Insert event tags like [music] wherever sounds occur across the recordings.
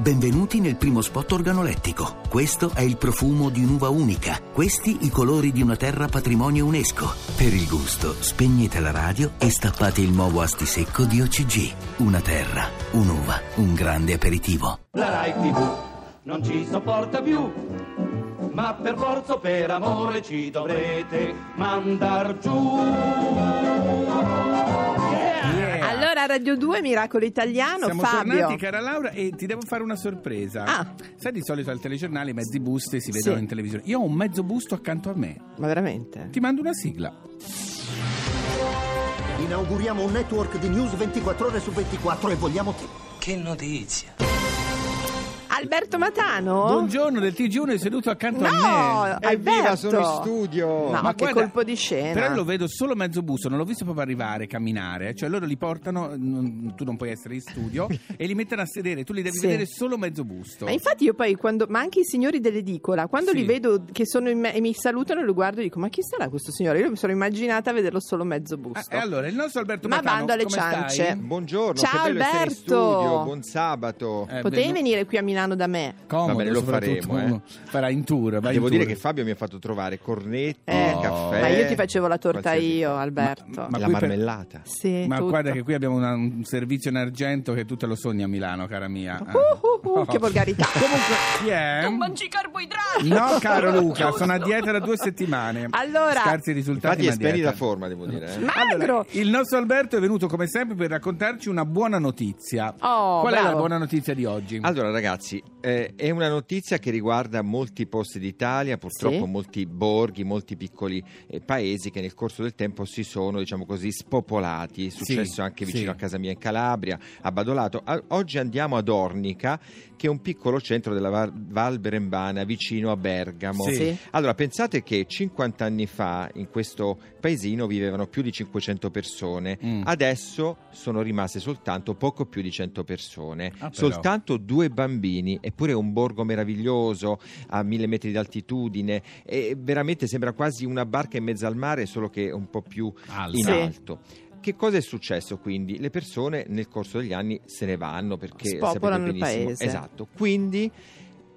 Benvenuti nel primo spot organolettico. Questo è il profumo di un'uva unica. Questi i colori di una terra patrimonio UNESCO. Per il gusto, spegnete la radio e stappate il nuovo asti secco di OCG. Una terra, un'uva, un grande aperitivo. La Rai TV non ci sopporta più, ma per forza per amore ci dovrete mandar giù. Radio 2, Miracolo Italiano, Siamo Fabio. tornati, cara Laura, e ti devo fare una sorpresa. Ah. Sai, di solito al telegiornale i mezzi busti si vedono Sì. in televisione. Io ho un mezzo busto accanto a me. Ma veramente? Ti mando una sigla. Inauguriamo un network di news 24 ore su 24 e vogliamo te. Che notizia! Alberto Matano? Buongiorno del TG1 è seduto accanto a me. No, Alberto. Evviva, sono in studio! No, Ma che guarda, colpo di scena. Però lo vedo solo mezzo busto, non l'ho visto proprio arrivare, camminare. Cioè loro li portano, non- tu non puoi essere in studio, [laughs] e li mettono a sedere. Tu li devi Sì. vedere solo mezzo busto. Ma infatti io poi, quando, ma anche i signori dell'edicola, quando Sì. li vedo che sono in me e mi salutano, lo guardo e dico, ma chi sarà questo signore? Io mi sono immaginata a vederlo solo mezzo Ah, busto. e allora, il nostro Alberto Ma Matano, bando alle come ciance. stai? Buongiorno, Ciao, che bello essere in Alberto. studio, buon sabato. Eh, Potevi beh, venire qui a Milano da me? Comodo, Va bene, lo faremo, eh. Farà in tour. vai Devo in dire tour. che Fabio mi ha fatto trovare cornetti, Eh, caffè. ma io ti facevo la torta qualsiasi io. Alberto. Ma la qui per- marmellata. Sì, Ma tutto. guarda che qui abbiamo una- un servizio in argento che tu te lo sogni a Milano, cara mia. Uh, uh, uh, che volgarità. [laughs] Comunque, chi è? Non mangi carboidrati! No, caro Luca, sono a dieta da due settimane. Allora- Scarsi risultati. Infatti ma splendida dieta. forma, devo dire. eh. Magro! Allora, il nostro Alberto è venuto come sempre per raccontarci una buona notizia. Oh, Qual è la bravo. buona notizia di oggi? Allora ragazzi, eh, è una notizia che riguarda molti posti d'Italia, purtroppo Sì. molti borghi, molti piccoli eh, paesi che nel corso del tempo si sono, diciamo così, spopolati. È successo Sì, anche vicino sì. a casa mia in Calabria, a Badolato. A- oggi andiamo ad Ornica, che è un piccolo centro della Val, Val Berembana, vicino a Bergamo. Allora, pensate che 50 anni fa in questo paesino vivevano più di 500 persone, Mm. adesso sono rimaste soltanto poco più di 100 persone, Ah, soltanto due bambini, eppure è un borgo meraviglioso a mille metri di altitudine, e veramente sembra quasi una barca in mezzo al mare, solo che un po' più Alta. in alto. Che cosa è successo quindi? Le persone nel corso degli anni se ne vanno perché Spopolano il benissimo- paese. Esatto. Quindi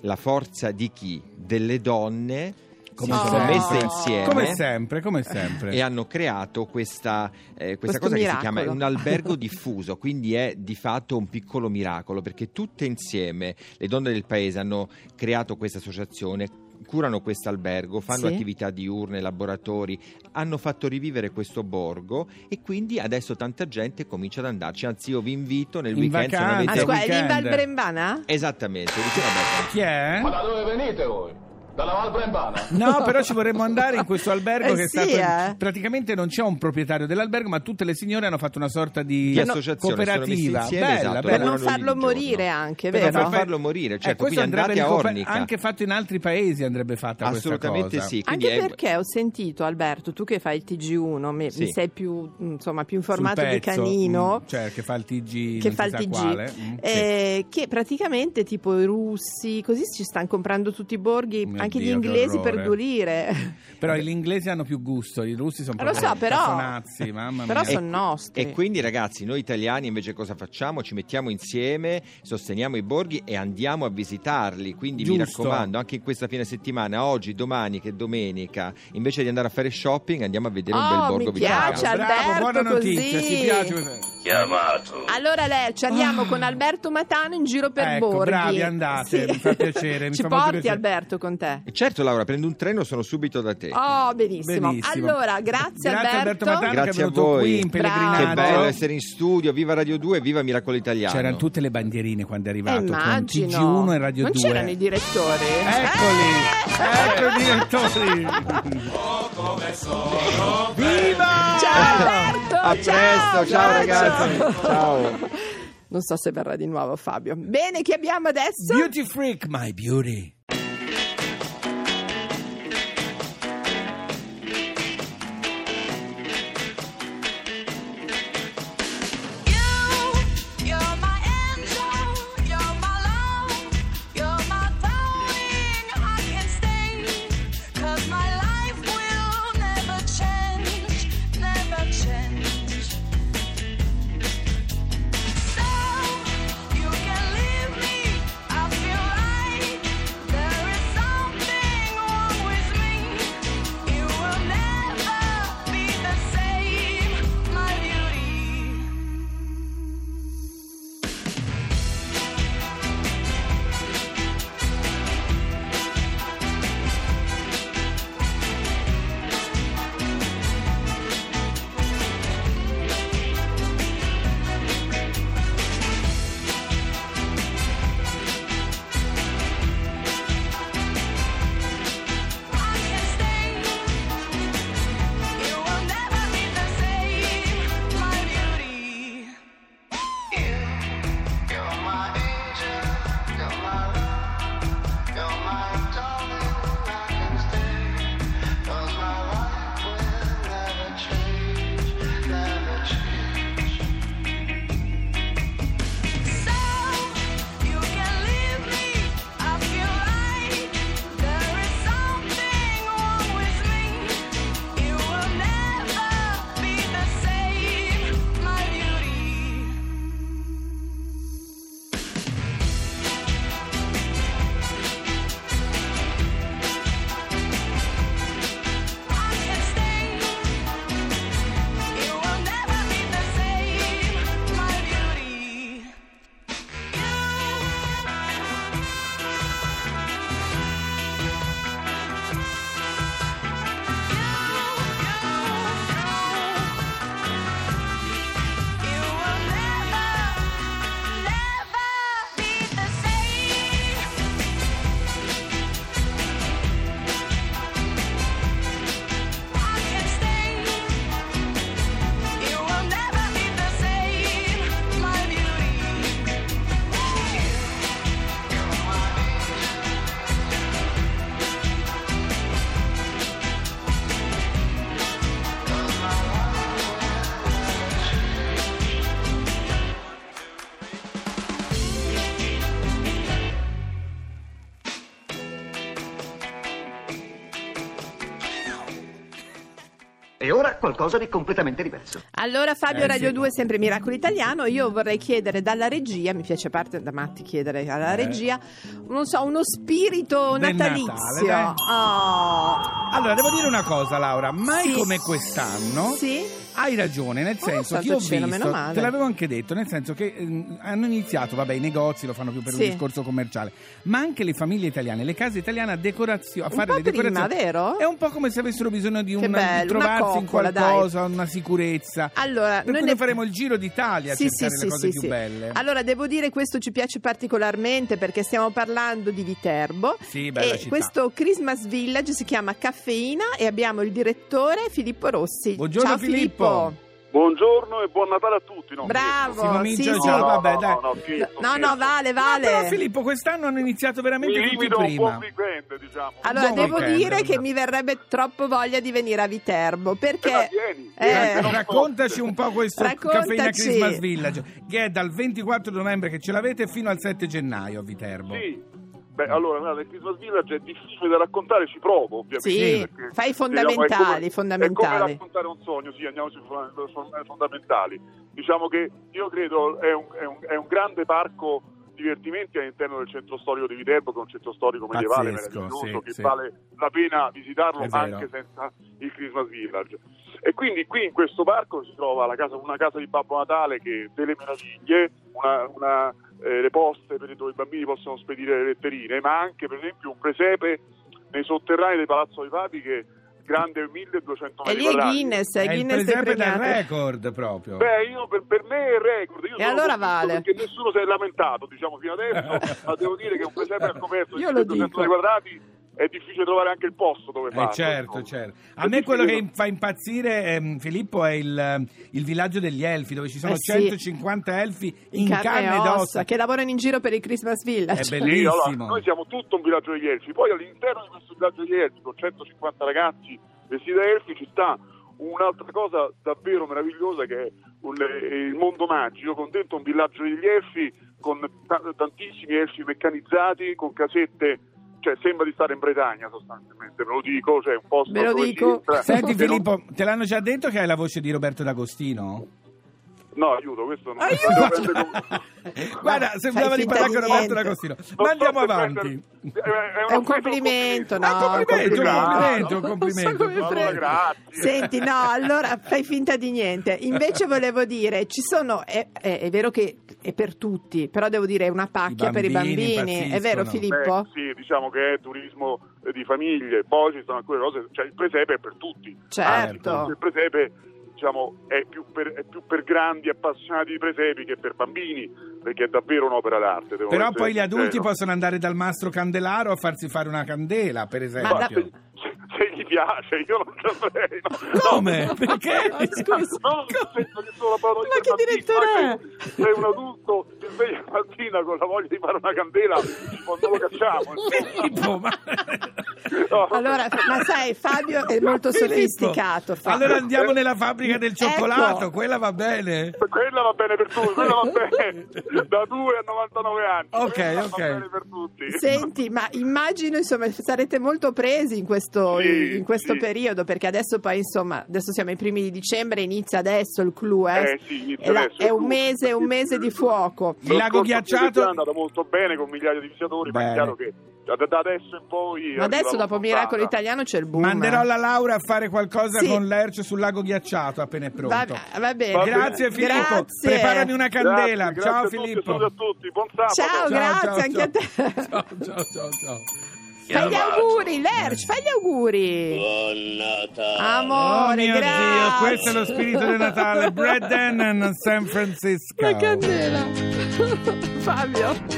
la forza di chi? Delle donne Come si sono sempre. messe insieme Come sempre, come sempre. e hanno creato questa, eh, questa cosa che miracolo. si chiama un albergo diffuso, quindi è di fatto un piccolo miracolo perché tutte insieme le donne del paese hanno creato questa associazione. Curano questo albergo, fanno Sì. attività diurne, laboratori, hanno fatto rivivere questo borgo e quindi adesso tanta gente comincia ad andarci. Anzi, io vi invito nel In weekend se non vacanza. Ah, avete- scusa, in. Val Brembana? Esattamente, vicino a. Chi è? Ma da dove venite voi? Dalla Val Brembana? No, però ci vorremmo andare in questo albergo Eh che è sì, stato. eh. Praticamente non c'è un proprietario dell'albergo, ma tutte le signore hanno fatto una sorta di, Di associazione, cooperativa. insieme, bella, esatto, bella. Per non farlo giorno. morire anche, Per vero? non farlo morire, Eh, certo, questo quindi andrebbe andate a Ornica. Anche fatto in altri paesi andrebbe fatta Assolutamente questa cosa. sì. Quindi Anche è- perché ho sentito, Alberto, tu che fai il TG1, mi, Sì. mi sei più, insomma, più informato di Canino. mm, cioè che fa il TG che fa il TG, quale. mm. eh, che praticamente tipo i russi, così ci stanno comprando tutti i borghi, Mio anche Dio, gli inglesi per due lire. Però gli inglesi hanno più gusto, i russi sono proprio so, però- cafonazzi, mamma però mia. sono nostri. E quindi ragazzi, noi italiani invece cosa facciamo? Ci mettiamo insieme, sosteniamo i borghi e andiamo a visitarli. Quindi mi Giusto. raccomando, anche in questa fine settimana, oggi, domani che è domenica, invece di andare a fare shopping, andiamo a vedere un Oh, bel mi borgo vicino a piace, casa. Bravo, Alberto, buona notizia, così. ci piace. Chiamato! Allora Lercio, andiamo con Alberto Matano in giro per Ecco, borghi. bravi, andate, mi fa piacere, mi Ci fa porti piacere. Alberto con te? E certo Laura, prendo un treno, sono subito da te. Oh, benissimo. Benissimo. Allora, grazie, Grazie Alberto Matano che è Grazie a voi. qui in Bravo. pellegrinaggio. che bello essere in studio, viva Radio 2 e viva Miracolo Italiano. C'erano tutte le bandierine quando è Eh, arrivato immagino. con TG1 e Radio non 2. c'erano i direttori? Eccoli, Eh! ecco i direttori. [laughs] Viva! Ciao! A presto, ciao ragazzi. Ciao. Non so se verrà di nuovo Fabio. Bene, chi abbiamo adesso? Beauty freak, my beauty. E ora qualcosa di completamente diverso. Allora Fabio Eh, Radio sì. 2 sempre Miracolo Italiano, io vorrei chiedere dalla regia, mi piace a parte da matti chiedere alla Eh. regia, non so, uno spirito Del natalizio. Natale. Oh. Allora, devo dire una cosa, Laura, mai Sì. come quest'anno Sì? Hai ragione, nel senso santo che io ho cielo, visto, male. te l'avevo anche detto, nel senso che ehm, hanno iniziato, vabbè, i negozi lo fanno più per Sì. un discorso commerciale, ma anche le famiglie italiane, le case italiane a decorazione, a fare le decorazioni. prima, vero? È un po' come se avessero bisogno di, una- bello, di una trovarsi in coccola, dai. qualcosa, una sicurezza. Allora, per noi ne- faremo il giro d'Italia Sì, a cercare sì, le cose sì, più sì. belle. Allora, devo dire questo ci piace particolarmente perché stiamo parlando di Viterbo. E città. questo Christmas Village si chiama Caffeina e abbiamo il direttore Filippo Rossi. Buongiorno, Ciao Filippo. Buongiorno e buon Natale a tutti. No, Bravo. Si comincia sì, già, sì. vabbè, no, dai. no, no, No, no, scherzo. vale, No, vale. però Filippo, quest'anno hanno iniziato veramente Mi tutti limito un prima. buon weekend, diciamo. Allora, Buon devo weekend, dire che mi verrebbe troppo voglia di venire a Viterbo perché... Eh, Eh, non Raccontaci un po' questo Raccontaci. Caffeina Christmas Village che è dal 24 novembre che ce l'avete fino al 7 gennaio a Viterbo. Sì. Beh, allora, guarda, il Christmas Village è difficile da raccontare, ci provo, ovviamente. Sì, perché, fai i diciamo, fondamentali, è come- fondamentali. È come raccontare un sogno, sì, andiamo sui fon- fon- fondamentali. Diciamo che io credo è un, è un, è un grande parco divertimenti all'interno del centro storico di Viterbo, che è un centro storico medievale Pazzesco, meraviglioso, sì, che sì. vale la pena visitarlo anche senza il Christmas Village. E quindi qui in questo parco si trova la casa- una casa di Babbo Natale che delle meraviglie, una, una, eh, le poste per dove i bambini possono spedire le letterine, ma anche per esempio un presepe nei sotterranei del Palazzo dei Papi che è grande 1200 E metri lì è quadrati. Guinness, è il Guinness è presepe del record proprio. Beh, io per, per me è record. Io E allora vale. Perché nessuno si è lamentato, diciamo, fino adesso, [laughs] ma devo dire che un presepe al coperto di Io lo 200 dico. metri quadrati è difficile trovare anche il posto dove Eh, farlo. certo, insomma. certo. È A me quello che fa impazzire, ehm, Filippo, è il, il villaggio degli elfi, dove ci sono Eh sì. 150 elfi in, carne ed ossa. che lavorano in giro per il Christmas Village. È Sì, bellissimo. allora, noi siamo tutto un villaggio degli elfi, poi all'interno di questo villaggio degli elfi con 150 ragazzi vestiti da elfi ci sta un'altra cosa davvero meravigliosa che è un- eh, il mondo magico, con dentro un villaggio degli elfi con ta- tantissimi elfi meccanizzati, con casette, cioè sembra di stare in Bretagna sostanzialmente, ve lo dico, cioè un posto Ve lo dico. entra- Senti [laughs] non- Filippo, te l'hanno già detto che hai la voce di Roberto D'Agostino? No, aiuto, questo non Aiuto! [laughs] come- [laughs] Guarda, sembrava di parlare di con Roberto. D'Agostino. Non Ma so andiamo se avanti. prendere- È un complimento, Ah, no? Ah, un complimento, un complimento. complimento, so complimento. prendo. grazie. Senti, no, allora fai finta di niente. Invece volevo dire, ci sono, è, è- è vero che è per tutti, però devo dire è una pacchia I per i bambini bambini. È vero. Filippo? Beh, sì, diciamo che è turismo eh, di famiglie, poi ci sono alcune cose, cioè il presepe è per tutti. Certo. Anzi, Il presepe diciamo, è, più per, è più per grandi appassionati di presepi che per bambini, perché è davvero un'opera d'arte. Però poi gli adulti sincero. possono andare dal mastro candelaro a farsi fare una candela, per Ma Ma esempio. se, se- se gli piace, io non ci andrei. No. [laughs] Come? No. Perché? [laughs] Scusa. No, nel senso che sono la parola Ma che direttore è? Sei un adulto, ti svegli la mattina con la voglia di fare una candela, non lo cacciamo. Filippo, ma... No. Allora, ma sai, Fabio è molto Filippo, sofisticato. Fabio. Allora andiamo nella fabbrica del cioccolato, Ecco. quella va bene. Quella va bene per tutti, quella va [laughs] bene da 2 a 99 anni. Ok, Quella ok. Va bene per tutti. Senti, ma immagino insomma sarete molto presi in questo, Sì, in questo sì. periodo perché adesso poi insomma adesso siamo ai primi di dicembre inizia adesso il clou eh? Eh, sì, è, la- è un mese un mese di fuoco Il lago ghiacciato- è andato molto bene con migliaia di visitatori, ma Bene. è chiaro che da, adesso in poi. ma adesso dopo Miracolo. Italiano c'è il boom Manderò la Laura a fare qualcosa Sì. con l'Ercio sul lago ghiacciato appena è pronto. va, va bene Va Grazie bene. Filippo, Grazie. preparami una candela. Grazie, ciao grazie Filippo. a tutti, buon sabato. Ciao, grazie anche a te. [laughs] Ciao, ciao, ciao, ciao. fai gli auguri Lerch fai gli auguri Buon Natale. amore oh grazie Dio, questo è lo spirito del Natale. Brad [laughs] Dennon, San Francisco. la candela [laughs] Fabio go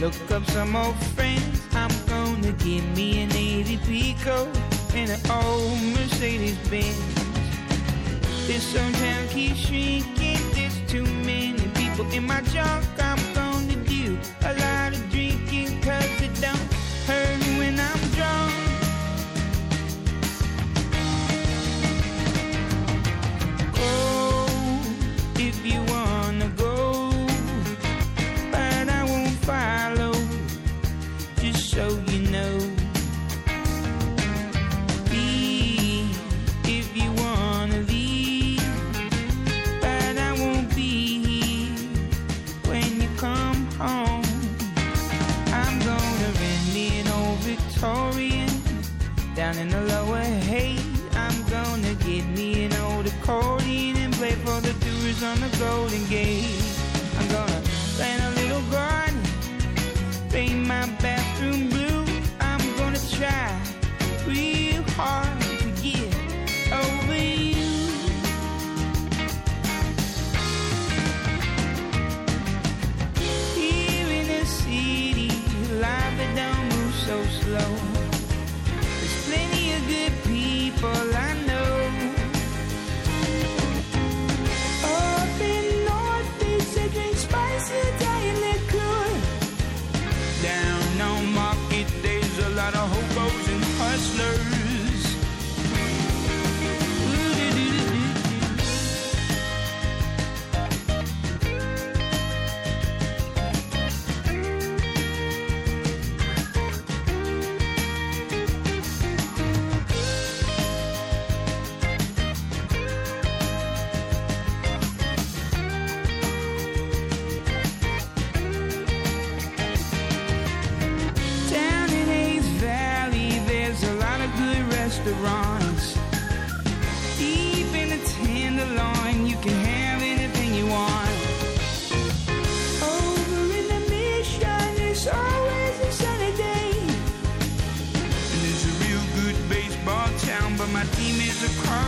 Look up some old friends. I'm gonna give me an 80 coat and an old Mercedes Benz. This town keeps shrinking. There's too many people in my junk. I'm listeners.